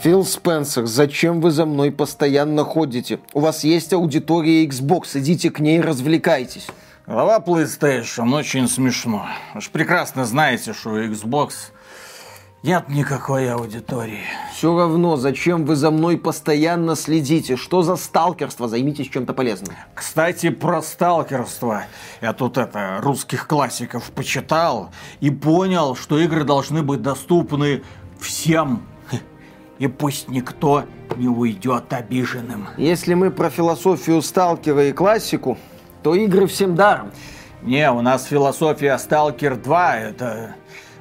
Фил Спенсер, зачем вы за мной постоянно ходите? У вас есть аудитория Xbox, идите к ней, развлекайтесь. Глава PlayStation очень смешно. Вы же прекрасно знаете, что у Xbox нет никакой аудитории. Все равно, зачем вы за мной постоянно следите? Что за сталкерство? Займитесь чем-то полезным. Кстати, про сталкерство. Я тут это, русских классиков почитал и понял, что игры должны быть доступны всем. И пусть никто не уйдет обиженным. Если мы про философию сталкера и классику, то игры всем даром. Не, у нас философия Сталкер 2 это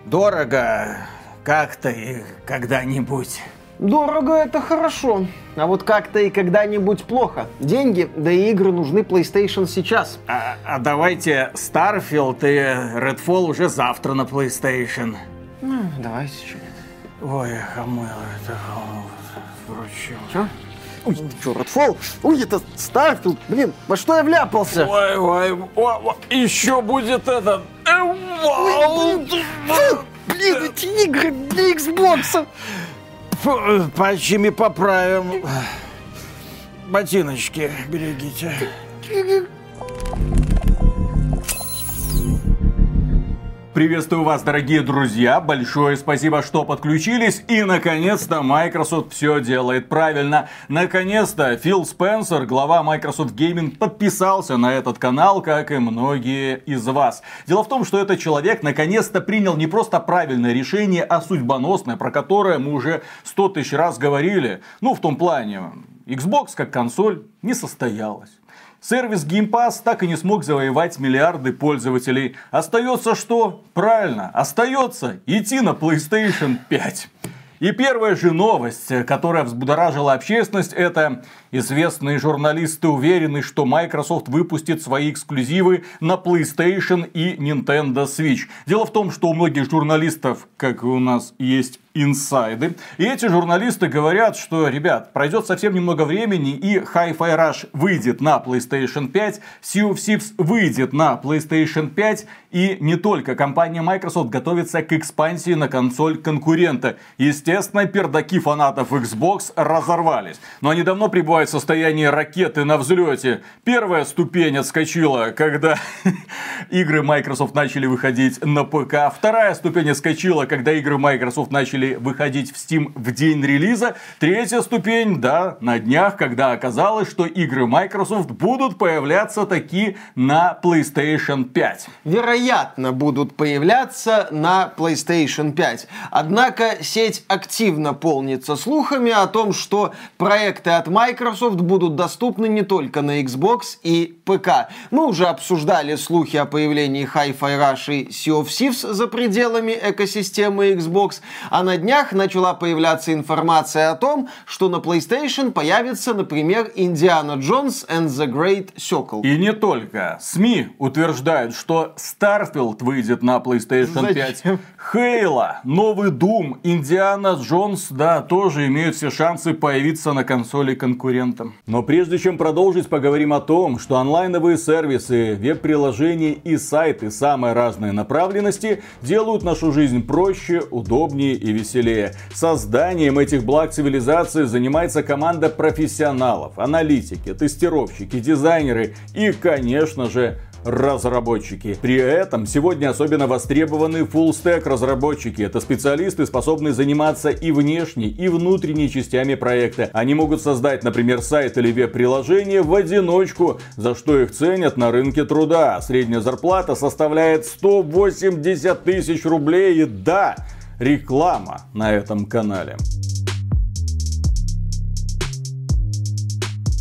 дорого как-то и когда-нибудь. Дорого это хорошо, а вот как-то и когда-нибудь плохо. Деньги, да и игры нужны PlayStation сейчас. А, а давайте Starfield и Redfall уже завтра на PlayStation. Ну, давайте что Ой, хамыло это вручил. Что? Ой, что, Redfall? Ой, это Starfield, блин, во что я вляпался? Ой, ой, ой, ой еще будет этот... Ой, блин, блин, эти игры для Xbox. Почти поправим. Ботиночки берегите. Приветствую вас, дорогие друзья. Большое спасибо, что подключились. И, наконец-то, Microsoft все делает правильно. Наконец-то Фил Спенсер, глава Microsoft Gaming, подписался на этот канал, как и многие из вас. Дело в том, что этот человек наконец-то принял не просто правильное решение, а судьбоносное, про которое мы уже сто тысяч раз говорили. Ну, в том плане, Xbox как консоль не состоялась. Сервис Game Pass так и не смог завоевать миллиарды пользователей. Остается что? Правильно, остается идти на PlayStation 5. И первая же новость, которая взбудоражила общественность, это известные журналисты уверены, что Microsoft выпустит свои эксклюзивы на PlayStation и Nintendo Switch. Дело в том, что у многих журналистов, как и у нас есть инсайды. И эти журналисты говорят, что, ребят, пройдет совсем немного времени, и Hi-Fi Rush выйдет на PlayStation 5, Sea of Thieves выйдет на PlayStation 5, и не только. Компания Microsoft готовится к экспансии на консоль конкурента. Естественно, пердаки фанатов Xbox разорвались. Но они давно пребывают в состоянии ракеты на взлете. Первая ступень отскочила, когда игры Microsoft начали выходить на ПК. Вторая ступень отскочила, когда игры Microsoft начали выходить в Steam в день релиза. Третья ступень, да, на днях, когда оказалось, что игры Microsoft будут появляться такие на PlayStation 5. Вероятно, будут появляться на PlayStation 5. Однако сеть активно полнится слухами о том, что проекты от Microsoft будут доступны не только на Xbox и ПК. Мы уже обсуждали слухи о появлении Hi-Fi Rush и Sea of Thieves за пределами экосистемы Xbox, а на днях начала появляться информация о том, что на PlayStation появится, например, Индиана Джонс and the Great Circle. И не только. СМИ утверждают, что Starfield выйдет на PlayStation Зачем? 5. Хейла, новый Doom, Индиана Джонс, да, тоже имеют все шансы появиться на консоли конкурентам. Но прежде чем продолжить, поговорим о том, что онлайновые сервисы, веб-приложения и сайты самой разной направленности делают нашу жизнь проще, удобнее и веселее. Созданием этих благ цивилизации занимается команда профессионалов, аналитики, тестировщики, дизайнеры и, конечно же, разработчики. При этом сегодня особенно востребованы full stack разработчики. Это специалисты, способные заниматься и внешней, и внутренней частями проекта. Они могут создать, например, сайт или веб-приложение в одиночку, за что их ценят на рынке труда. Средняя зарплата составляет 180 тысяч рублей. И да, реклама на этом канале.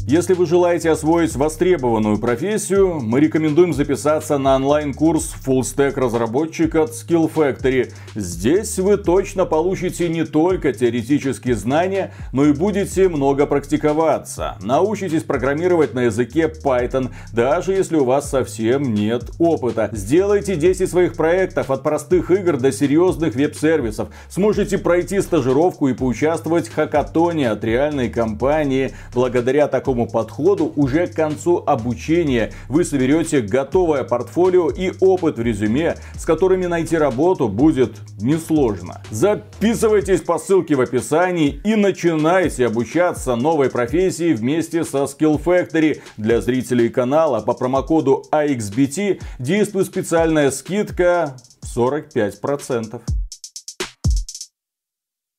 Если вы желаете освоить востребованную профессию, мы рекомендуем записаться на онлайн-курс Full Stack разработчик от Skill Factory. Здесь вы точно получите не только теоретические знания, но и будете много практиковаться. Научитесь программировать на языке Python, даже если у вас совсем нет опыта. Сделайте 10 своих проектов от простых игр до серьезных веб-сервисов. Сможете пройти стажировку и поучаствовать в хакатоне от реальной компании. Благодаря такому новому подходу уже к концу обучения вы соберете готовое портфолио и опыт в резюме, с которыми найти работу будет несложно. Записывайтесь по ссылке в описании и начинайте обучаться новой профессии вместе со Skill Factory. Для зрителей канала по промокоду AXBT действует специальная скидка 45%.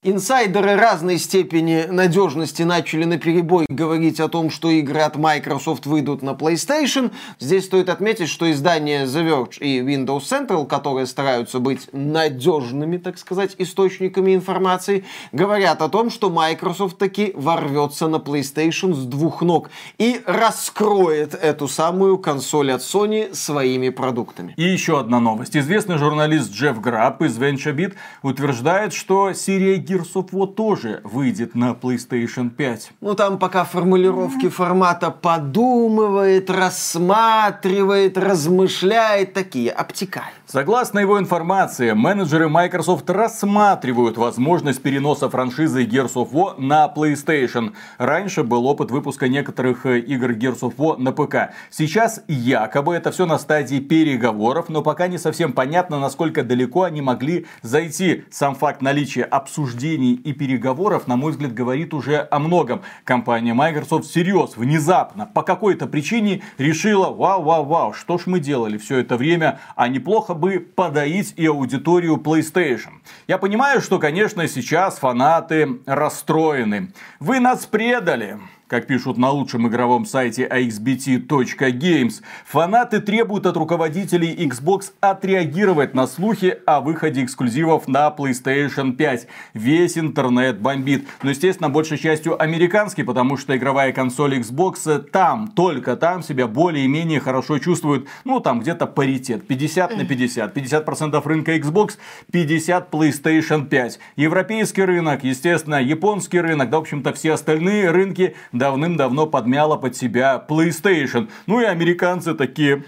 Инсайдеры разной степени надежности начали на перебой говорить о том, что игры от Microsoft выйдут на PlayStation. Здесь стоит отметить, что издания The Verge и Windows Central, которые стараются быть надежными, так сказать, источниками информации, говорят о том, что Microsoft таки ворвется на PlayStation с двух ног и раскроет эту самую консоль от Sony своими продуктами. И еще одна новость. Известный журналист Джефф Грабб из VentureBeat утверждает, что серия Gears of War тоже выйдет на PlayStation 5. Ну, там пока формулировки формата подумывает, рассматривает, размышляет, такие обтекают. Согласно его информации, менеджеры Microsoft рассматривают возможность переноса франшизы Gears of War на PlayStation. Раньше был опыт выпуска некоторых э, игр Gears of War на ПК. Сейчас якобы это все на стадии переговоров, но пока не совсем понятно, насколько далеко они могли зайти. Сам факт наличия обсуждения обсуждений и переговоров, на мой взгляд, говорит уже о многом. Компания Microsoft всерьез, внезапно, по какой-то причине решила, вау-вау-вау, что ж мы делали все это время, а неплохо бы подоить и аудиторию PlayStation. Я понимаю, что, конечно, сейчас фанаты расстроены. Вы нас предали. Как пишут на лучшем игровом сайте axbt.games, фанаты требуют от руководителей Xbox отреагировать на слухи о выходе эксклюзивов на PlayStation 5. Весь интернет бомбит. Но, естественно, большей частью американский, потому что игровая консоль Xbox там, только там себя более-менее хорошо чувствует. Ну, там где-то паритет. 50 на 50. 50% рынка Xbox, 50 PlayStation 5. Европейский рынок, естественно, японский рынок, да, в общем-то, все остальные рынки давным-давно подмяла под себя PlayStation. Ну и американцы такие,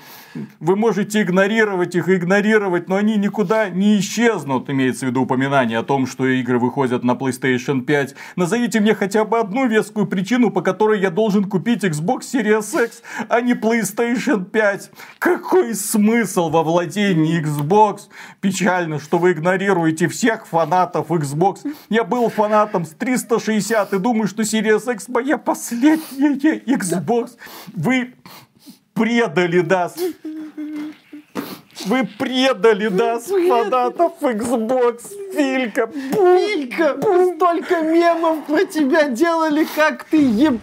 вы можете игнорировать их, игнорировать, но они никуда не исчезнут. Имеется в виду упоминание о том, что игры выходят на PlayStation 5. Назовите мне хотя бы одну вескую причину, по которой я должен купить Xbox Series X, а не PlayStation 5. Какой смысл во владении Xbox? Печально, что вы игнорируете всех фанатов Xbox. Я был фанатом с 360 и думаю, что Series X моя последняя Xbox. Вы предали нас. Вы предали нас, фанатов Xbox, Филька. Филька, столько мемов про тебя делали, как ты еб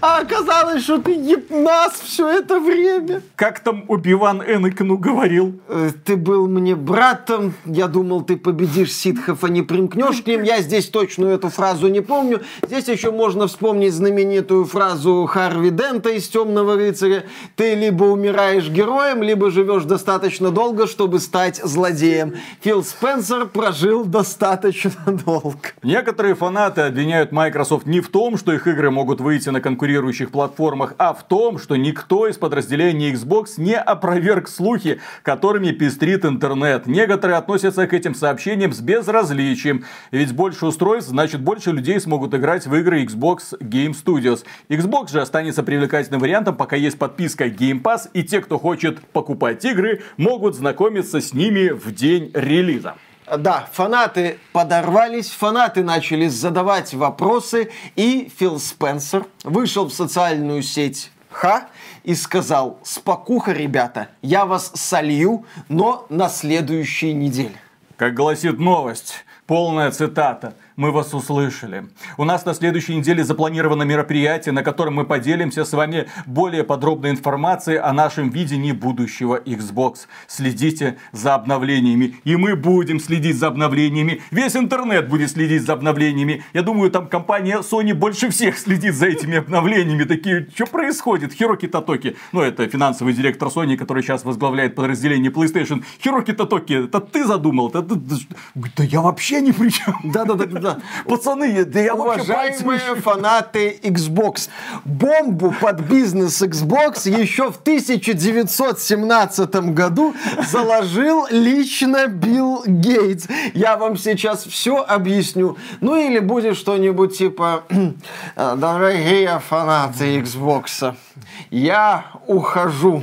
а оказалось, что ты нас все это время. Как там Убиван Энакину говорил? Э, ты был мне братом, я думал, ты победишь ситхов, а не примкнешь к ним. Я здесь точно эту фразу не помню. Здесь еще можно вспомнить знаменитую фразу Харви Дента из «Темного рыцаря». Ты либо умираешь героем, либо живешь достаточно долго, чтобы стать злодеем. Фил Спенсер прожил достаточно долго. Некоторые фанаты обвиняют Microsoft не в том, что их игры могут выйти на конкурирующих платформах, а в том, что никто из подразделений Xbox не опроверг слухи, которыми пестрит интернет. Некоторые относятся к этим сообщениям с безразличием. Ведь больше устройств, значит больше людей смогут играть в игры Xbox Game Studios. Xbox же останется привлекательным вариантом, пока есть подписка Game Pass, и те, кто хочет покупать игры, могут знакомиться с ними в день релиза. Да, фанаты подорвались, фанаты начали задавать вопросы, и Фил Спенсер вышел в социальную сеть Ха и сказал, спокуха, ребята, я вас солью, но на следующей неделе. Как гласит новость, полная цитата – мы вас услышали. У нас на следующей неделе запланировано мероприятие, на котором мы поделимся с вами более подробной информацией о нашем видении будущего Xbox. Следите за обновлениями. И мы будем следить за обновлениями. Весь интернет будет следить за обновлениями. Я думаю, там компания Sony больше всех следит за этими обновлениями. Такие, что происходит? Хироки Татоки, ну это финансовый директор Sony, который сейчас возглавляет подразделение PlayStation. Хироки Татоки, это ты задумал? Это, да, да я вообще ни при чем. Да-да-да, Пацаны, да я Уважаемые фанаты Xbox, бомбу под бизнес Xbox еще в 1917 году заложил лично Билл Гейтс. Я вам сейчас все объясню. Ну или будет что-нибудь типа «Дорогие фанаты Xbox, я ухожу».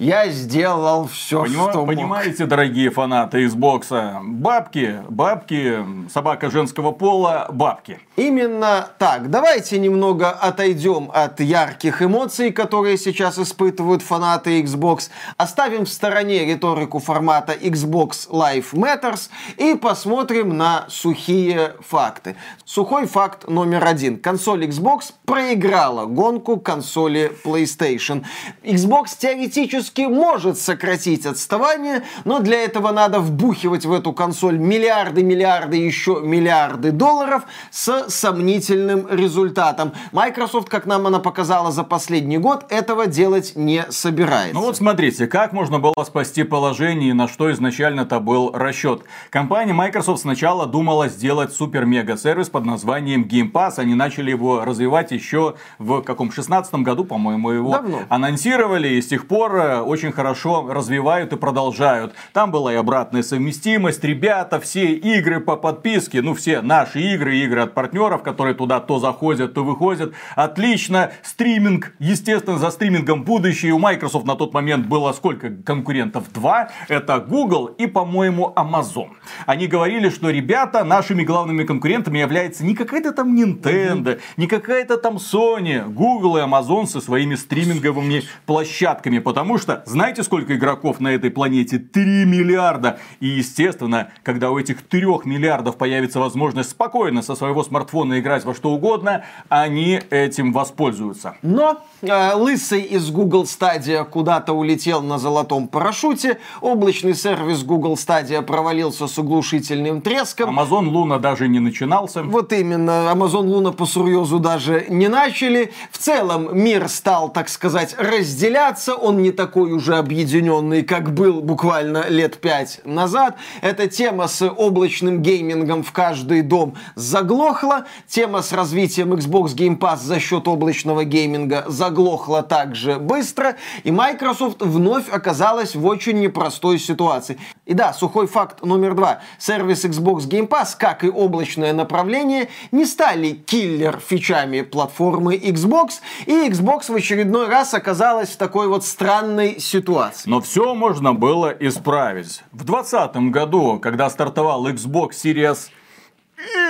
Я сделал все, Поним... что Понимаете, мог. дорогие фанаты Xbox, бабки, бабки, собака женского пола, бабки. Именно так. Давайте немного отойдем от ярких эмоций, которые сейчас испытывают фанаты Xbox, оставим в стороне риторику формата Xbox Live Matters и посмотрим на сухие факты. Сухой факт номер один. Консоль Xbox проиграла гонку консоли PlayStation. Xbox теоретически теоретически может сократить отставание, но для этого надо вбухивать в эту консоль миллиарды, миллиарды, еще миллиарды долларов с сомнительным результатом. Microsoft, как нам она показала за последний год, этого делать не собирается. Ну вот смотрите, как можно было спасти положение и на что изначально-то был расчет. Компания Microsoft сначала думала сделать супер-мега-сервис под названием Game Pass. Они начали его развивать еще в каком 16 году, по-моему, его Давно. анонсировали. И с тех пор э, очень хорошо развивают и продолжают. Там была и обратная совместимость, ребята, все игры по подписке, ну все наши игры, игры от партнеров, которые туда то заходят, то выходят. Отлично, стриминг, естественно, за стримингом будущее. У Microsoft на тот момент было сколько конкурентов? Два. Это Google и, по-моему, Amazon. Они говорили, что ребята, нашими главными конкурентами является не какая-то там Nintendo, не какая-то там Sony, Google и Amazon со своими стриминговыми площадками, потому что что знаете, сколько игроков на этой планете? 3 миллиарда. И, естественно, когда у этих 3 миллиардов появится возможность спокойно со своего смартфона играть во что угодно, они этим воспользуются. Но э, лысый из Google Stadia куда-то улетел на золотом парашюте. Облачный сервис Google Stadia провалился с оглушительным треском. Amazon Luna даже не начинался. Вот именно. Amazon Luna по Сурьезу даже не начали. В целом мир стал, так сказать, разделяться. Он не такой такой уже объединенный, как был буквально лет пять назад. Эта тема с облачным геймингом в каждый дом заглохла. Тема с развитием Xbox Game Pass за счет облачного гейминга заглохла также быстро. И Microsoft вновь оказалась в очень непростой ситуации. И да, сухой факт номер два. Сервис Xbox Game Pass, как и облачное направление, не стали киллер-фичами платформы Xbox. И Xbox в очередной раз оказалась в такой вот странной ситуации. Но все можно было исправить. В 2020 году, когда стартовал Xbox Series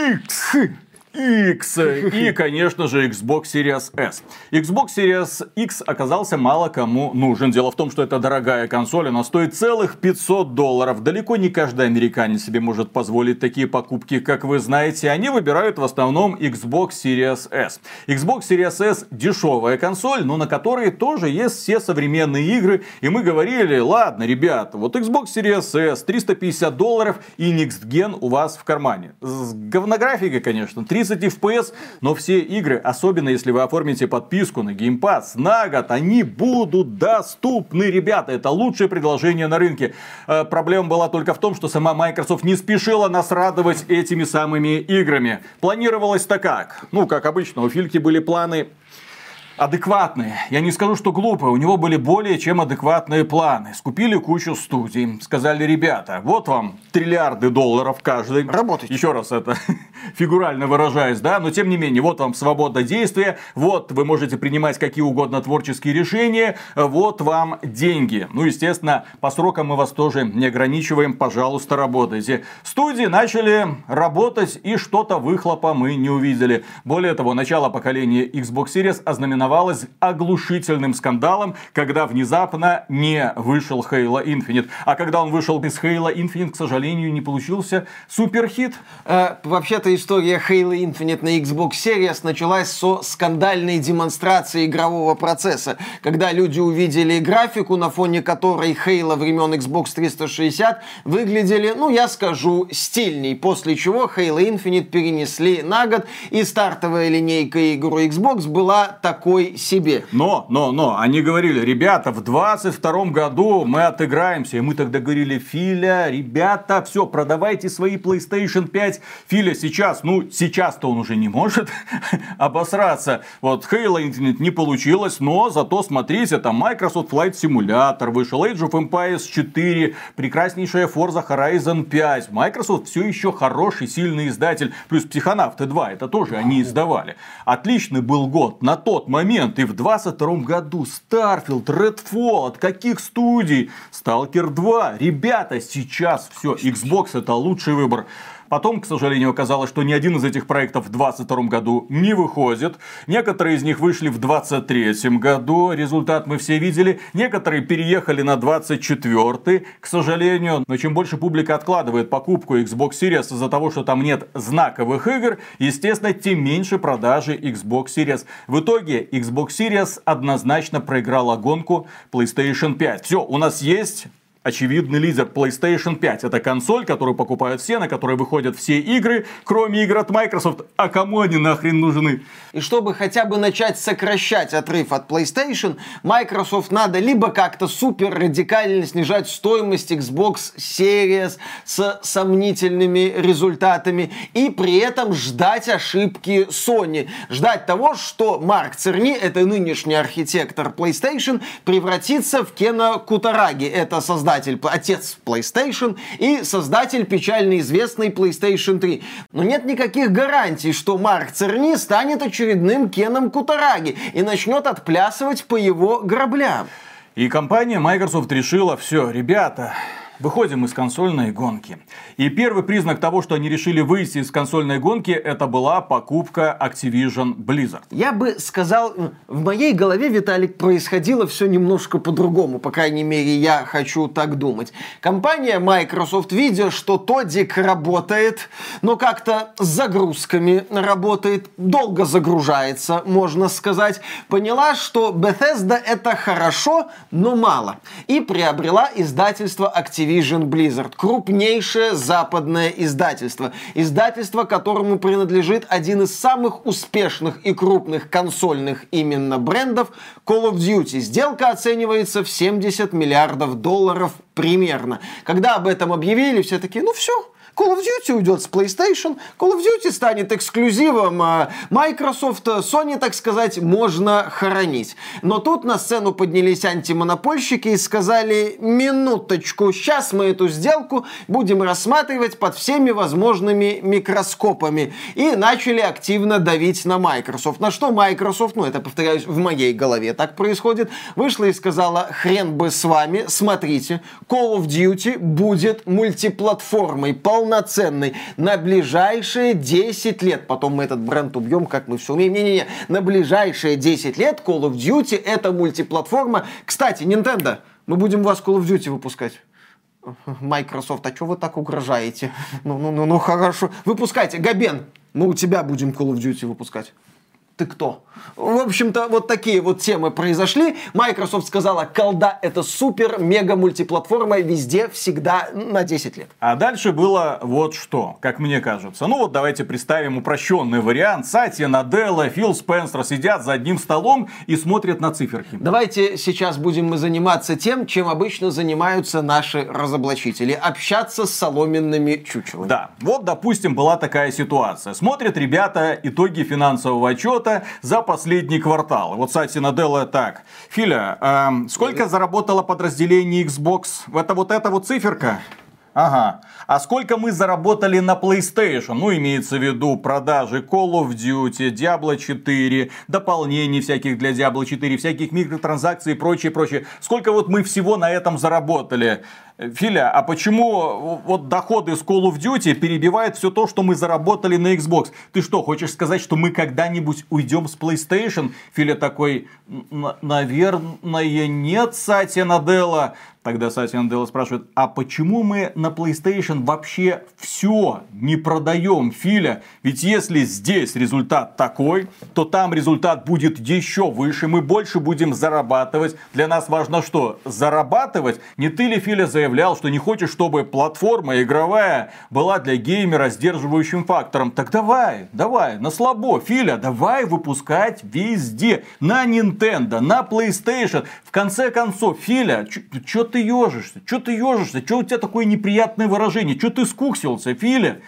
X, X и, конечно же, Xbox Series S. Xbox Series X оказался мало кому нужен. Дело в том, что это дорогая консоль, она стоит целых 500 долларов. Далеко не каждый американец себе может позволить такие покупки, как вы знаете. Они выбирают в основном Xbox Series S. Xbox Series S дешевая консоль, но на которой тоже есть все современные игры. И мы говорили, ладно, ребята, вот Xbox Series S 350 долларов и Next Gen у вас в кармане. С говнографикой, конечно, 3 30 FPS, но все игры, особенно если вы оформите подписку на Game Pass на год, они будут доступны, ребята. Это лучшее предложение на рынке. Э, проблема была только в том, что сама Microsoft не спешила нас радовать этими самыми играми. Планировалось-то как? Ну, как обычно, у Фильки были планы адекватные. Я не скажу, что глупые. У него были более чем адекватные планы. Скупили кучу студий. Сказали, ребята, вот вам триллиарды долларов каждый. Работайте. Еще раз это фигурально выражаясь, да. Но тем не менее, вот вам свобода действия. Вот вы можете принимать какие угодно творческие решения. Вот вам деньги. Ну, естественно, по срокам мы вас тоже не ограничиваем. Пожалуйста, работайте. Студии начали работать и что-то выхлопа мы не увидели. Более того, начало поколения Xbox Series ознаменовало ознаменовалось оглушительным скандалом, когда внезапно не вышел Halo Infinite. А когда он вышел без Halo Infinite, к сожалению, не получился суперхит. Э, вообще-то история Halo Infinite на Xbox Series началась со скандальной демонстрации игрового процесса, когда люди увидели графику, на фоне которой Halo времен Xbox 360 выглядели, ну я скажу, стильней, после чего Halo Infinite перенесли на год, и стартовая линейка игру Xbox была такой такой себе. Но, но, но, они говорили, ребята, в 22 году мы отыграемся. И мы тогда говорили, Филя, ребята, все, продавайте свои PlayStation 5. Филя сейчас, ну, сейчас-то он уже не может обосраться. Вот Halo Infinite не получилось, но зато смотрите, там Microsoft Flight Simulator вышел, Age of Empires 4, прекраснейшая Forza Horizon 5. Microsoft все еще хороший, сильный издатель. Плюс Психонавты 2, это тоже они издавали. Отличный был год на тот момент. И в 22 году Starfield, Redfall, от каких студий? Stalker 2. Ребята, сейчас все. Xbox это лучший выбор. Потом, к сожалению, оказалось, что ни один из этих проектов в 2022 году не выходит. Некоторые из них вышли в 2023 году. Результат мы все видели. Некоторые переехали на 2024, к сожалению. Но чем больше публика откладывает покупку Xbox Series из-за того, что там нет знаковых игр, естественно, тем меньше продажи Xbox Series. В итоге Xbox Series однозначно проиграла гонку PlayStation 5. Все, у нас есть очевидный лидер PlayStation 5. Это консоль, которую покупают все, на которой выходят все игры, кроме игр от Microsoft. А кому они нахрен нужны? И чтобы хотя бы начать сокращать отрыв от PlayStation, Microsoft надо либо как-то супер радикально снижать стоимость Xbox Series с сомнительными результатами и при этом ждать ошибки Sony. Ждать того, что Марк Церни, это нынешний архитектор PlayStation, превратится в Кена Кутараги. Это создатель создатель, отец PlayStation и создатель печально известной PlayStation 3. Но нет никаких гарантий, что Марк Церни станет очередным Кеном Кутараги и начнет отплясывать по его граблям. И компания Microsoft решила, все, ребята, Выходим из консольной гонки. И первый признак того, что они решили выйти из консольной гонки, это была покупка Activision Blizzard. Я бы сказал, в моей голове, Виталик, происходило все немножко по-другому. По крайней мере, я хочу так думать. Компания Microsoft, видя, что Тодик работает, но как-то с загрузками работает, долго загружается, можно сказать, поняла, что Bethesda это хорошо, но мало. И приобрела издательство Activision Activision Blizzard. Крупнейшее западное издательство. Издательство, которому принадлежит один из самых успешных и крупных консольных именно брендов Call of Duty. Сделка оценивается в 70 миллиардов долларов примерно. Когда об этом объявили, все такие, ну все, Call of Duty уйдет с PlayStation, Call of Duty станет эксклюзивом а Microsoft, Sony, так сказать, можно хоронить. Но тут на сцену поднялись антимонопольщики и сказали, минуточку, сейчас мы эту сделку будем рассматривать под всеми возможными микроскопами. И начали активно давить на Microsoft. На что Microsoft, ну это, повторяюсь, в моей голове так происходит, вышла и сказала, хрен бы с вами, смотрите, Call of Duty будет мультиплатформой, полноценной полноценный на ближайшие 10 лет. Потом мы этот бренд убьем, как мы все умеем. Не-не-не, на ближайшие 10 лет Call of Duty это мультиплатформа. Кстати, Nintendo, мы будем вас Call of Duty выпускать. Microsoft, а что вы так угрожаете? Ну, ну, ну, ну, хорошо. Выпускайте, Габен, мы у тебя будем Call of Duty выпускать ты кто? В общем-то, вот такие вот темы произошли. Microsoft сказала, колда это супер, мега мультиплатформа, везде, всегда, на 10 лет. А дальше было вот что, как мне кажется. Ну вот давайте представим упрощенный вариант. Сатья, Наделла, Фил Спенсер сидят за одним столом и смотрят на циферки. Давайте сейчас будем мы заниматься тем, чем обычно занимаются наши разоблачители. Общаться с соломенными чучелами. Да, вот допустим была такая ситуация. Смотрят ребята итоги финансового отчета, это за последний квартал. Вот Сати Наделла так. Филя, э, сколько заработало подразделение Xbox? Это вот эта вот циферка? Ага. А сколько мы заработали на PlayStation? Ну, имеется в виду продажи Call of Duty, Diablo 4, дополнений всяких для Diablo 4, всяких микротранзакций и прочее, прочее. Сколько вот мы всего на этом заработали? Филя, а почему вот доходы с Call of Duty перебивают все то, что мы заработали на Xbox? Ты что, хочешь сказать, что мы когда-нибудь уйдем с PlayStation? Филя такой, наверное, нет, Сатья Наделла. Тогда Сатья Наделла спрашивает, а почему мы на PlayStation вообще все не продаем, Филя? Ведь если здесь результат такой, то там результат будет еще выше, мы больше будем зарабатывать. Для нас важно что? Зарабатывать? Не ты ли, Филя, заявлял, что не хочешь, чтобы платформа игровая была для геймера сдерживающим фактором. Так давай, давай, на слабо, Филя, давай выпускать везде. На Nintendo, на PlayStation. В конце концов, Филя, что ты ежишься? Что ты ежишься? Что у тебя такое неприятное выражение? Что ты скуксился, Филя?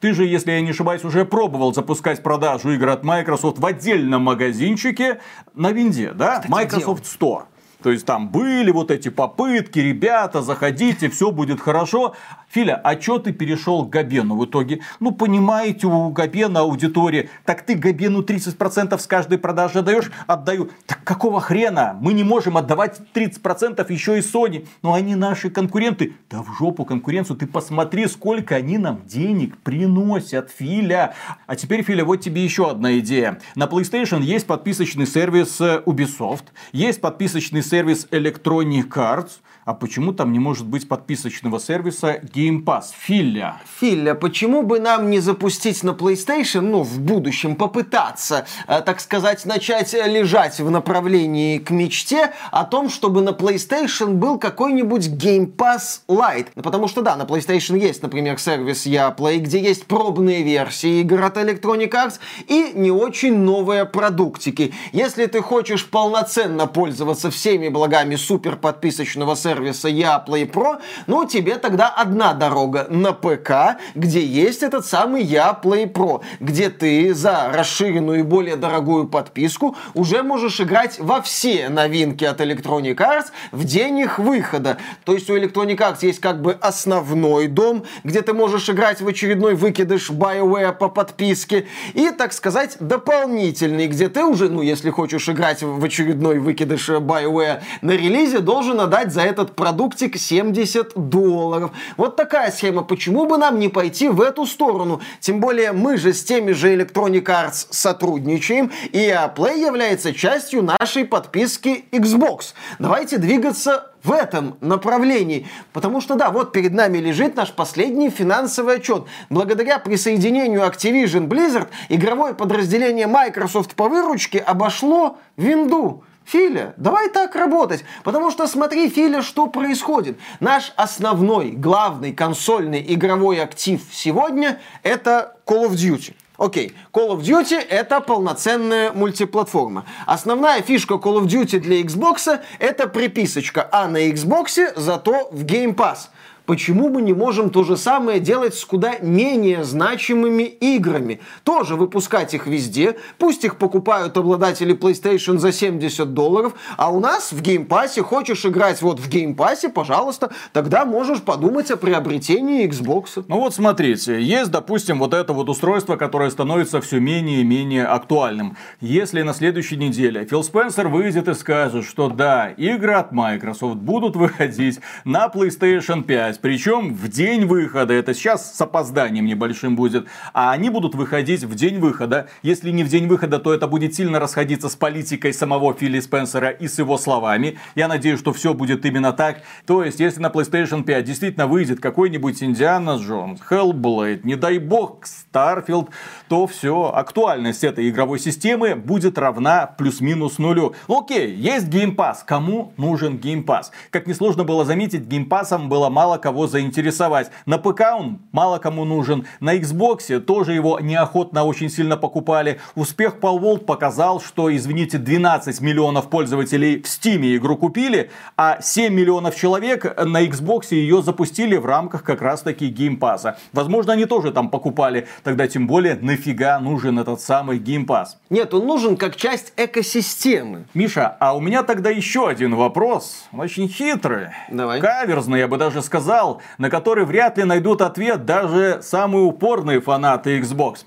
Ты же, если я не ошибаюсь, уже пробовал запускать продажу игр от Microsoft в отдельном магазинчике на винде, да? Кстати, Microsoft Store. То есть там были вот эти попытки, ребята, заходите, все будет хорошо. Филя, а чё ты перешел к Габену в итоге? Ну, понимаете, у Габена аудитория. Так ты Габену 30% с каждой продажи даешь? Отдаю. Так какого хрена? Мы не можем отдавать 30% еще и Sony. Но они наши конкуренты. Да в жопу конкуренцию. Ты посмотри, сколько они нам денег приносят, Филя. А теперь, Филя, вот тебе еще одна идея. На PlayStation есть подписочный сервис э, Ubisoft. Есть подписочный сервис Electronic Arts. А почему там не может быть подписочного сервиса Game Pass? Филя. Филя, почему бы нам не запустить на PlayStation, ну, в будущем попытаться, э, так сказать, начать лежать в направлении к мечте о том, чтобы на PlayStation был какой-нибудь Game Pass Lite? Ну, потому что, да, на PlayStation есть, например, сервис Yaplay, где есть пробные версии игр от Electronic Arts и не очень новые продуктики. Если ты хочешь полноценно пользоваться всеми благами супер подписочного сервиса, Yaplay Pro, ну, тебе тогда одна дорога на ПК, где есть этот самый Yaplay Pro, где ты за расширенную и более дорогую подписку уже можешь играть во все новинки от Electronic Arts в день их выхода. То есть у Electronic Arts есть как бы основной дом, где ты можешь играть в очередной выкидыш BioWare по подписке, и, так сказать, дополнительный, где ты уже, ну, если хочешь играть в очередной выкидыш BioWare на релизе, должен отдать за этот продуктик 70 долларов. Вот такая схема. Почему бы нам не пойти в эту сторону? Тем более мы же с теми же Electronic Arts сотрудничаем, и Play является частью нашей подписки Xbox. Давайте двигаться в этом направлении. Потому что, да, вот перед нами лежит наш последний финансовый отчет. Благодаря присоединению Activision Blizzard игровое подразделение Microsoft по выручке обошло винду. Филя, давай так работать. Потому что смотри, Филя, что происходит. Наш основной, главный консольный игровой актив сегодня это Call of Duty. Окей, Call of Duty это полноценная мультиплатформа. Основная фишка Call of Duty для Xbox это приписочка, а на Xbox зато в Game Pass почему мы не можем то же самое делать с куда менее значимыми играми? Тоже выпускать их везде, пусть их покупают обладатели PlayStation за 70 долларов, а у нас в Game Pass е хочешь играть вот в Game Pass е, пожалуйста, тогда можешь подумать о приобретении Xbox. Ну вот смотрите, есть, допустим, вот это вот устройство, которое становится все менее и менее актуальным. Если на следующей неделе Фил Спенсер выйдет и скажет, что да, игры от Microsoft будут выходить на PlayStation 5, выходить. Причем в день выхода. Это сейчас с опозданием небольшим будет. А они будут выходить в день выхода. Если не в день выхода, то это будет сильно расходиться с политикой самого Филли Спенсера и с его словами. Я надеюсь, что все будет именно так. То есть, если на PlayStation 5 действительно выйдет какой-нибудь Индиана Джонс, Hellblade, не дай бог, Starfield, то все, актуальность этой игровой системы будет равна плюс-минус нулю. Окей, есть Game. Кому нужен Game? Как несложно было заметить, Game было мало кого заинтересовать. На ПК он мало кому нужен. На Xbox тоже его неохотно очень сильно покупали. Успех Paul World показал, что, извините, 12 миллионов пользователей в Steam игру купили, а 7 миллионов человек на Xbox ее запустили в рамках как раз таки Game Pass. Возможно, они тоже там покупали. Тогда тем более нафига нужен этот самый Game Pass? Нет, он нужен как часть экосистемы. Миша, а у меня тогда еще один вопрос. Очень хитрый. Давай. Каверзный, я бы даже сказал сказал, на который вряд ли найдут ответ даже самые упорные фанаты Xbox.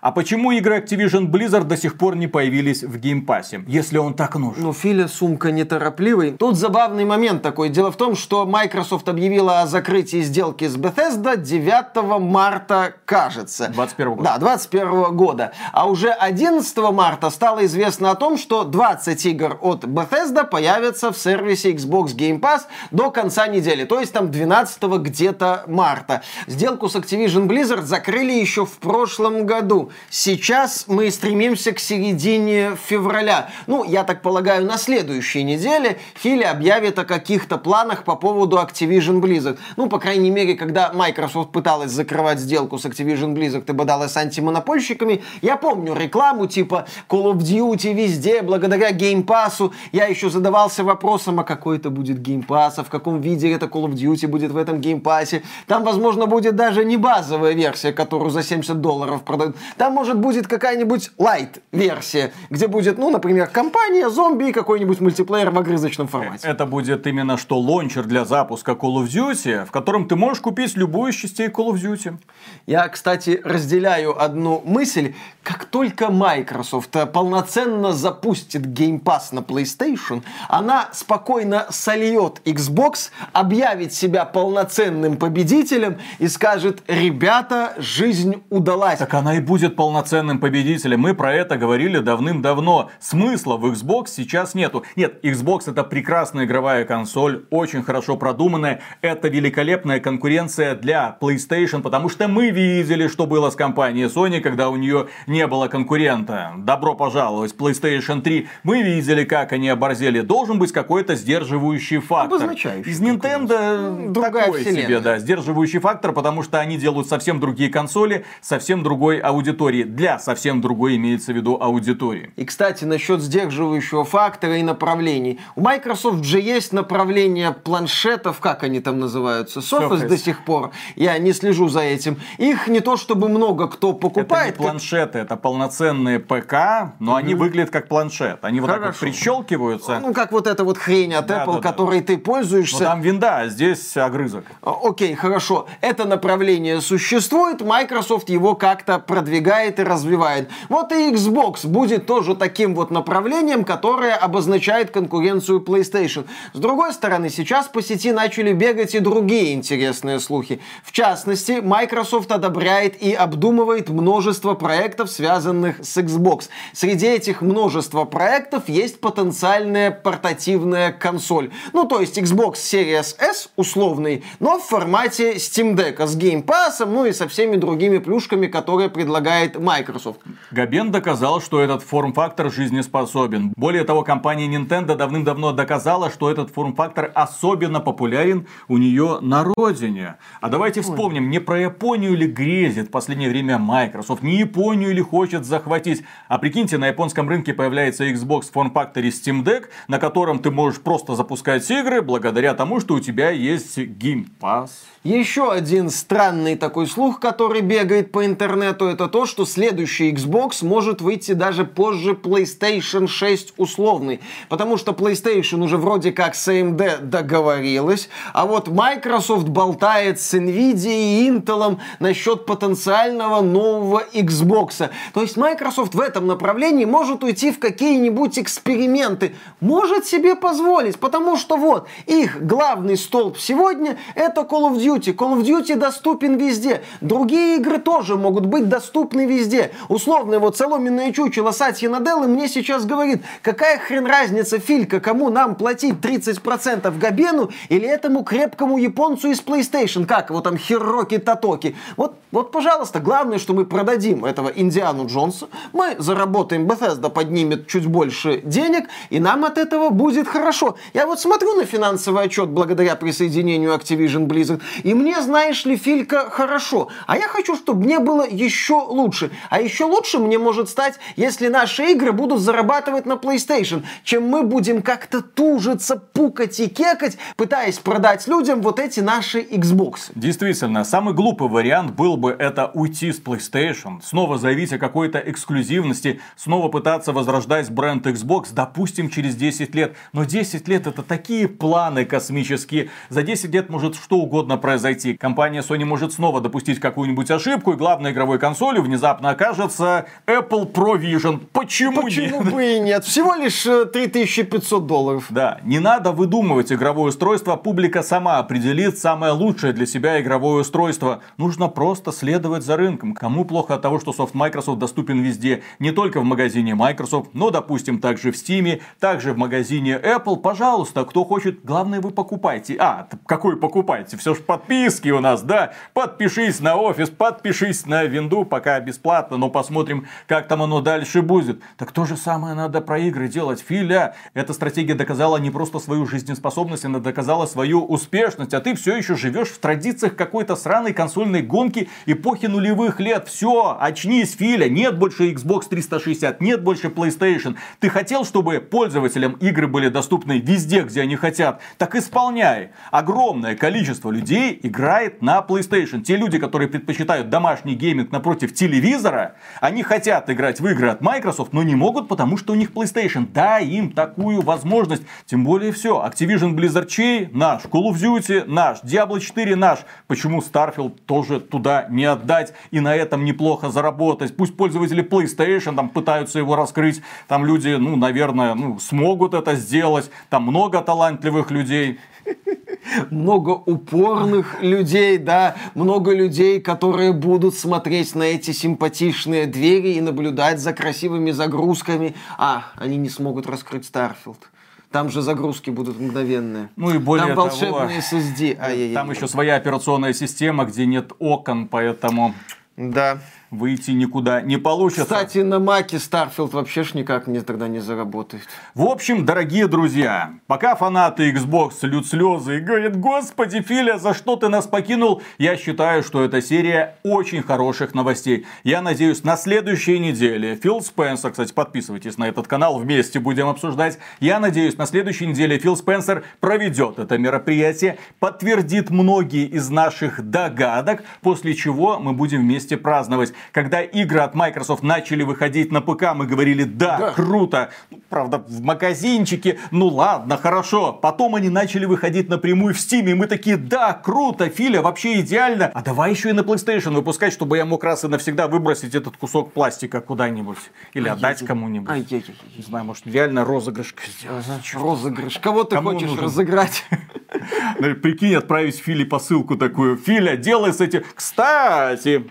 А почему игры Activision Blizzard до сих пор не появились в Game Pass е, если он так нужен? Ну, Филя у нас неторопливый. Тут забавный момент такой. Дело в том, что Microsoft объявила о закрытии сделки с Bethesda 9 марта, кажется. 21 года. Да, 21 года. А уже 11 марта стало известно о том, что 20 игр от Bethesda появятся в сервисе Xbox Game Pass до конца недели. То есть там 12 где-то марта. Сделку с Activision Blizzard закрыли еще в прошлом году. Сейчас мы стремимся к середине февраля. Ну, я так полагаю, на следующей неделе Фили объявит о каких-то планах по поводу Activision Blizzard. Ну, по крайней мере, когда Microsoft пыталась закрывать сделку с Activision Blizzard и бодалась с антимонопольщиками, я помню рекламу типа Call of Duty везде, благодаря Game Pass. Я еще задавался вопросом, а какой это будет Game Pass, а в каком виде это Call of Duty будет в этом Pass. Там, возможно, будет даже не базовая версия, которую за 70 долларов продают. Там, может, будет какая-нибудь light-версия, где будет, ну, например, компания, зомби и какой-нибудь мультиплеер в огрызочном формате. Это будет именно что лончер для запуска Call of Duty, в котором ты можешь купить любую из частей Call of Duty. Я, кстати, разделяю одну мысль. Как только Microsoft полноценно запустит Game Pass на PlayStation, она спокойно сольет Xbox, объявит себя полноценным победителем и скажет, ребята, жизнь удалась. Так она и будет полноценным победителем. Мы про это говорили давным-давно. Смысла в Xbox сейчас нету. Нет, Xbox это прекрасная игровая консоль, очень хорошо продуманная. Это великолепная конкуренция для PlayStation, потому что мы видели, что было с компанией Sony, когда у нее не было конкурента. Добро пожаловать, PlayStation 3. Мы видели, как они оборзели. Должен быть какой-то сдерживающий фактор. Из Nintendo ну, такой вселенная. себе, да, сдерживающий фактор, потому что они делают совсем другие консоли, совсем другой аудитории. Для совсем другой имеется в виду аудитории. И, кстати, насчет сдерживающего фактора и направлений. У Microsoft же есть направление планшетов, как они там называются, Surface, Surface. до сих пор. Я не слежу за этим. Их не то чтобы много кто покупает. Это не планшеты, это полноценные ПК, но угу. они выглядят как планшет. Они Хорошо. вот так вот прищелкиваются. Ну, как вот эта вот хрень от да, Apple, да, которой да. ты пользуешься. Но там винда, а здесь огрызок. А, окей, хорошо. Это направление существует, Microsoft его как-то продвигает и развивает. Вот и Xbox будет тоже таким вот направлением, которое обозначает конкуренцию PlayStation. С другой стороны, сейчас по сети начали бегать и другие интересные слухи. В частности, Microsoft одобряет и обдумывает множество проектов, связанных с Xbox. Среди этих множества проектов есть потенциальная портативная консоль. Ну, то есть Xbox Series S условный, но в формате Steam Deck с Game Pass, ну и со всеми другими плюшками, которые предлагает Microsoft. Габен доказал, что этот форм-фактор жизнеспособен. Более того, компания Nintendo давным-давно доказала, что этот форм-фактор особенно популярен у нее на родине. А давайте вспомним, не про Японию ли грезит в последнее время Microsoft, не Японию ли хочет захватить. А прикиньте, на японском рынке появляется Xbox в форм-факторе Steam Deck, на котором ты можешь просто запускать игры благодаря тому, что у тебя есть Pass. Еще один странный такой слух, который бегает по интернету, это то, что следующий Xbox может выйти даже позже PlayStation 6 условный. Потому что PlayStation уже вроде как с AMD договорилась, а вот Microsoft болтает с Nvidia и Intel насчет потенциального нового Xbox. То есть Microsoft в этом направлении может уйти в какие-нибудь эксперименты. Может себе позволить, потому что вот их главный столб сегодня это Call of Duty. Call of Duty доступен везде. Другие игры тоже могут быть доступны везде. Условно, вот соломенное чучело Сатья Наделлы мне сейчас говорит, какая хрен разница, Филька, кому нам платить 30% Габену или этому крепкому японцу из PlayStation, как его там Хироки Татоки. Вот, вот, пожалуйста, главное, что мы продадим этого Индиану Джонса, мы заработаем, Bethesda поднимет чуть больше денег, и нам от этого будет хорошо. Я вот смотрю на финансовый отчет благодаря присоединению Activision Blizzard, и мне, знаешь ли, Филька, хорошо. А я хочу, чтобы мне было еще лучше. А еще лучше мне может стать, если наши игры будут зарабатывать на PlayStation, чем мы будем как-то тужиться, пукать и кекать, пытаясь продать людям вот эти наши Xbox. Действительно, самый глупый вариант был бы это уйти с PlayStation, снова заявить о какой-то эксклюзивности, снова пытаться возрождать бренд Xbox, допустим, через 10 лет. Но 10 лет это такие планы космические. За 10 лет может что угодно произойти. Компания Sony может снова допустить какую-нибудь ошибку, и главной игровой консолью внезапно окажется Apple Pro Vision. Почему, Почему нет? бы и нет? Всего лишь 3500 э, долларов. Да, не надо выдумывать игровое устройство, публика сама определит самое лучшее для себя игровое устройство. Нужно просто следовать за рынком. Кому плохо от того, что софт Microsoft доступен везде, не только в магазине Microsoft, но, допустим, также в Steam, также в магазине Apple. Пожалуйста, кто хочет, главное вы покупайте. А, какой покупайте? Все же подписки у нас, да? Подпишись на офис, подпишись на винду, пока бесплатно, но посмотрим, как там оно дальше будет. Так то же самое надо про игры делать. Филя, эта стратегия доказала не просто свою жизнеспособность, она доказала свою успешность, а ты все еще живешь в традициях какой-то сраной консольной гонки эпохи нулевых лет. Все, очнись, Филя, нет больше Xbox 360, нет больше PlayStation. Ты хотел, чтобы пользователям игры были доступны везде, где они хотят? Так исполняй. Огромное количество людей играет на PlayStation. Те люди, которые предпочитают домашний гейминг напротив телевизора, они хотят играть в игры от Microsoft, но не могут, потому что у них PlayStation. Дай им такую возможность. Тем более все. Activision Blizzard чей? Наш. Call of Duty наш. Diablo 4 наш. Почему Starfield тоже туда не отдать и на этом неплохо заработать? Пусть пользователи PlayStation там пытаются его раскрыть. Там люди, ну, наверное, ну, смогут это сделать. Там много талантливых людей много упорных людей, да, много людей, которые будут смотреть на эти симпатичные двери и наблюдать за красивыми загрузками. А, они не смогут раскрыть Starfield. Там же загрузки будут мгновенные. Ну и более Там волшебные того, SSD. Ай-яй-яй. Там еще своя операционная система, где нет окон, поэтому... Да выйти никуда не получится. Кстати, на Маке Starfield вообще ж никак не, тогда не заработает. В общем, дорогие друзья, пока фанаты Xbox льют слезы и говорят, господи, Филя, за что ты нас покинул? Я считаю, что эта серия очень хороших новостей. Я надеюсь, на следующей неделе Фил Спенсер, кстати, подписывайтесь на этот канал, вместе будем обсуждать. Я надеюсь, на следующей неделе Фил Спенсер проведет это мероприятие, подтвердит многие из наших догадок, после чего мы будем вместе праздновать когда игры от Microsoft начали выходить на ПК, мы говорили, да, да. круто. Ну, правда, в магазинчике, ну ладно, хорошо. Потом они начали выходить напрямую в Steam, и мы такие, да, круто, Филя, вообще идеально. А давай еще и на PlayStation выпускать, чтобы я мог раз и навсегда выбросить этот кусок пластика куда-нибудь. Или ай отдать кому-нибудь. Не знаю, может, реально розыгрыш сделать. Розыгрыш. Кого ты Кому хочешь нужен? разыграть? Ну, прикинь, отправить Филе посылку такую. Филя, делай с этим. Кстати,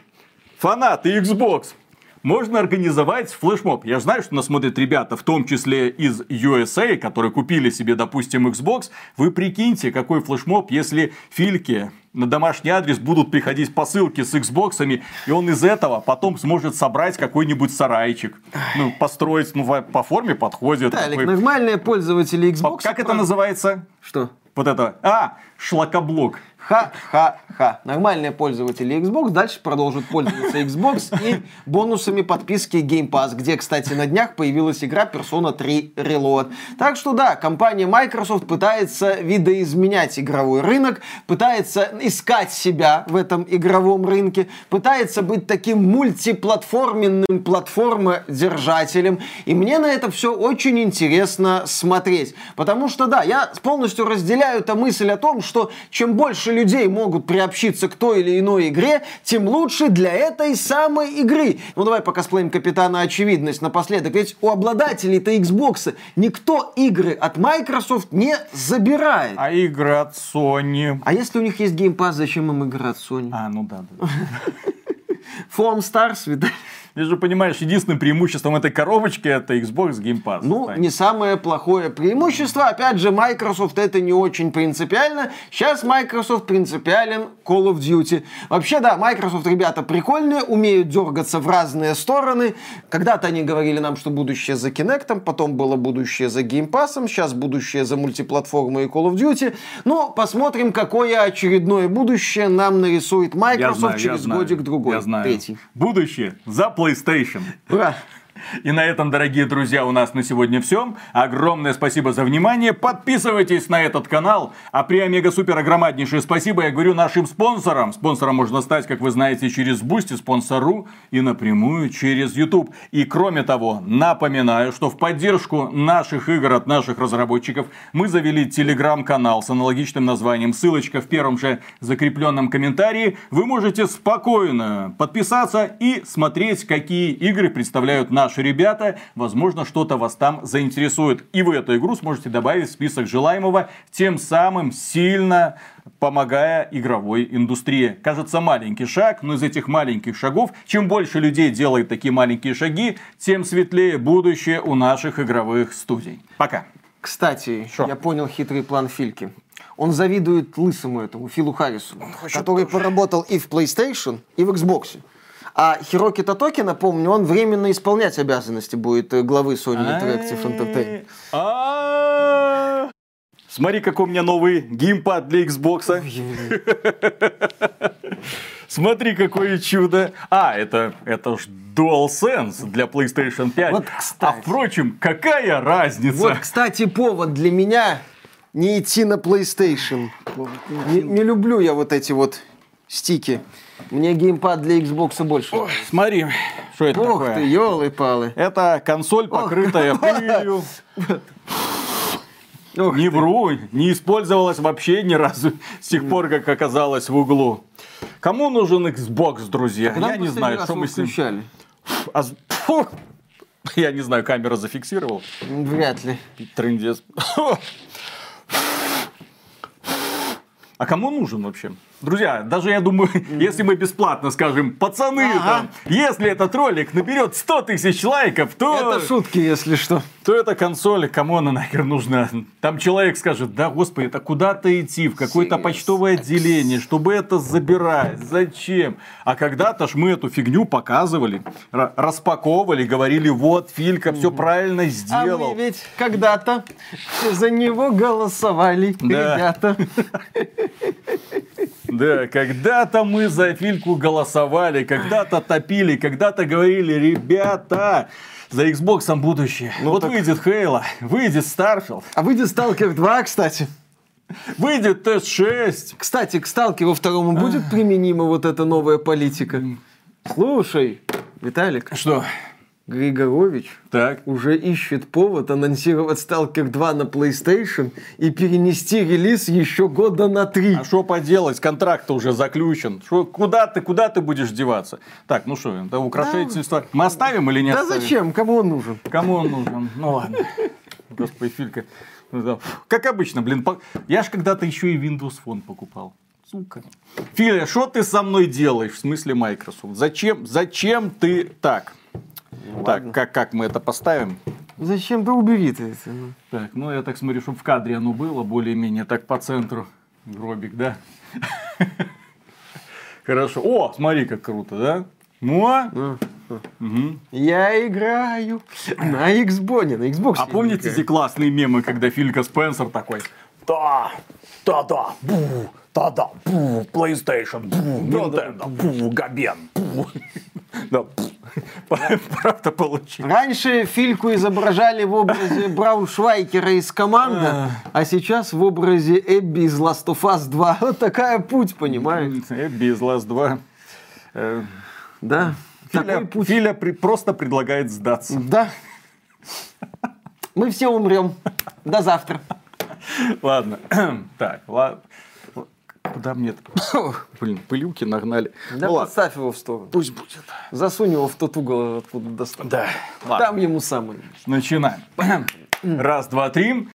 фанаты Xbox, можно организовать флешмоб. Я знаю, что нас смотрят ребята, в том числе из USA, которые купили себе, допустим, Xbox. Вы прикиньте, какой флешмоб, если Фильке на домашний адрес будут приходить посылки с Xbox, и он из этого потом сможет собрать какой-нибудь сарайчик. Ну, построить, ну, по форме подходит. Да, такой... нормальные пользователи Xbox. Как это называется? Что? Вот это. А, шлакоблок. Ха-ха-ха. Нормальные пользователи Xbox дальше продолжат пользоваться Xbox и бонусами подписки Game Pass, где, кстати, на днях появилась игра Persona 3 Reload. Так что да, компания Microsoft пытается видоизменять игровой рынок, пытается искать себя в этом игровом рынке, пытается быть таким мультиплатформенным платформодержателем. И мне на это все очень интересно смотреть. Потому что да, я полностью разделяю эту мысль о том, что чем больше людей могут приобщиться к той или иной игре, тем лучше для этой самой игры. Ну давай покосплеим Капитана Очевидность напоследок. Ведь у обладателей-то Xbox никто игры от Microsoft не забирает. А игры от Sony? А если у них есть Game Pass, зачем им игры от Sony? А, ну да. да. Foam Stars, Виталий. Ты же понимаешь, единственным преимуществом этой коробочки это Xbox Game Pass. Ну, Тань. не самое плохое преимущество. Опять же, Microsoft это не очень принципиально. Сейчас Microsoft принципиален Call of Duty. Вообще, да, Microsoft, ребята, прикольные, умеют дергаться в разные стороны. Когда-то они говорили нам, что будущее за Kinect, потом было будущее за Game Pass, сейчас будущее за мультиплатформой и Call of Duty. Ну, посмотрим, какое очередное будущее нам нарисует Microsoft знаю, через годик-другой. Я знаю. Третий. Будущее за Play PlayStation. Ура! И на этом, дорогие друзья, у нас на сегодня все. Огромное спасибо за внимание. Подписывайтесь на этот канал. А при Омега Супер огромнейшее спасибо я говорю нашим спонсорам. Спонсором можно стать, как вы знаете, через Boosty, Sponsr и напрямую через YouTube. И кроме того, напоминаю, что в поддержку наших игр от наших разработчиков мы завели телеграм-канал с аналогичным названием. Ссылочка в первом же закрепленном комментарии. Вы можете спокойно подписаться и смотреть, какие игры представляют наши наши ребята. Возможно, что-то вас там заинтересует. И вы эту игру сможете добавить в список желаемого, тем самым сильно помогая игровой индустрии. Кажется, маленький шаг, но из этих маленьких шагов, чем больше людей делает такие маленькие шаги, тем светлее будущее у наших игровых студий. Пока. Кстати, Шо? я понял хитрый план Фильки. Он завидует лысому этому Филу Харрису, который поработал и в PlayStation, и в Xbox. А Хироки Татоки, напомню, он временно исполнять обязанности будет э, главы Sony Interactive Entertainment. Смотри, какой у меня новый геймпад для Xbox. Смотри, какое чудо. А, это, это ж DualSense для PlayStation 5. Вот, а кстати. впрочем, какая разница? Вот, кстати, повод для меня не идти на PlayStation. Не, не люблю я вот эти вот стики. Мне геймпад для Xbox больше. нравится. Смотри, что это Ух такое? ты, елы-палы. Это консоль, покрытая пылью. Ух Не вру, не использовалась вообще ни разу с тех пор, как оказалась в углу. Кому нужен Xbox, друзья? Когда Я не знаю, что мы с ним... включали. А Фу! Я не знаю, камера зафиксировала. Вряд ли. Трындец. А кому нужен вообще? Друзья, даже я думаю, если мы бесплатно скажем, пацаны, Ага. там, если этот ролик наберет 100 тысяч лайков, то Это шутки, если что. то эта консоль, кому она нахер нужна? Там человек скажет, да господи, это куда-то идти, в какое-то почтовое отделение, чтобы это забирать, зачем? А когда-то ж мы эту фигню показывали, ра- распаковывали, говорили, вот, Филька все правильно А сделал. мы ведь когда-то за него голосовали, Да. ребята. Да, когда-то мы за Фильку голосовали, когда-то топили, когда-то говорили, ребята, за Xbox будущее. Ну вот так- выйдет Halo, выйдет Starfield, А выйдет Сталкер 2, кстати. выйдет TES 6. Кстати, к Сталкеру второму будет применима вот эта новая политика? Слушай, Виталик, Что? Григорович Так. уже ищет повод анонсировать Сталкер 2 на PlayStation и перенести релиз еще года на три. А что поделать, контракт уже заключен. Шо, куда ты, куда ты будешь деваться? Так, ну что, это украшательство. Мы оставим или не Да оставим? зачем? Кому он нужен? Кому он нужен? Ну ладно. Господи, Филька. Ну да. Как обычно, блин, я ж когда-то еще и Windows Phone покупал. Сука. Филя, что ты со мной делаешь? В смысле Microsoft? Зачем, зачем ты так? Так, как, как мы это поставим? Зачем? Да убери ты это. ну. Так, ну я так смотрю, чтобы в кадре оно было более-менее так по центру. Гробик, да? Хорошо. О, смотри, как круто, да? Ну, а? Мгм. Я играю на Xbox, на Xbox. А помните эти классные мемы, когда Филька Спенсер такой? Да, да, да, бу, да, да, бу, PlayStation, бу, Nintendo, бу, Габен, бу. Да. Правда получилось. Раньше Фильку изображали в образе Брауншвайкера из команды, а сейчас в образе Эбби из Last of Us 2. Вот такая путь, понимаешь? Эбби из Last 2. Э, Да. Филя, Такой путь. Филя при- просто предлагает сдаться. Да. Мы все умрем. До завтра. Ладно. Так, ладно. Куда мне? Блин, пылюки нагнали. Да Ну ладно. подставь его в сторону. Пусть будет. Засунь его в тот угол, откуда достал. Да. Ладно. Там ему самое. Начинаем. Раз, два, три.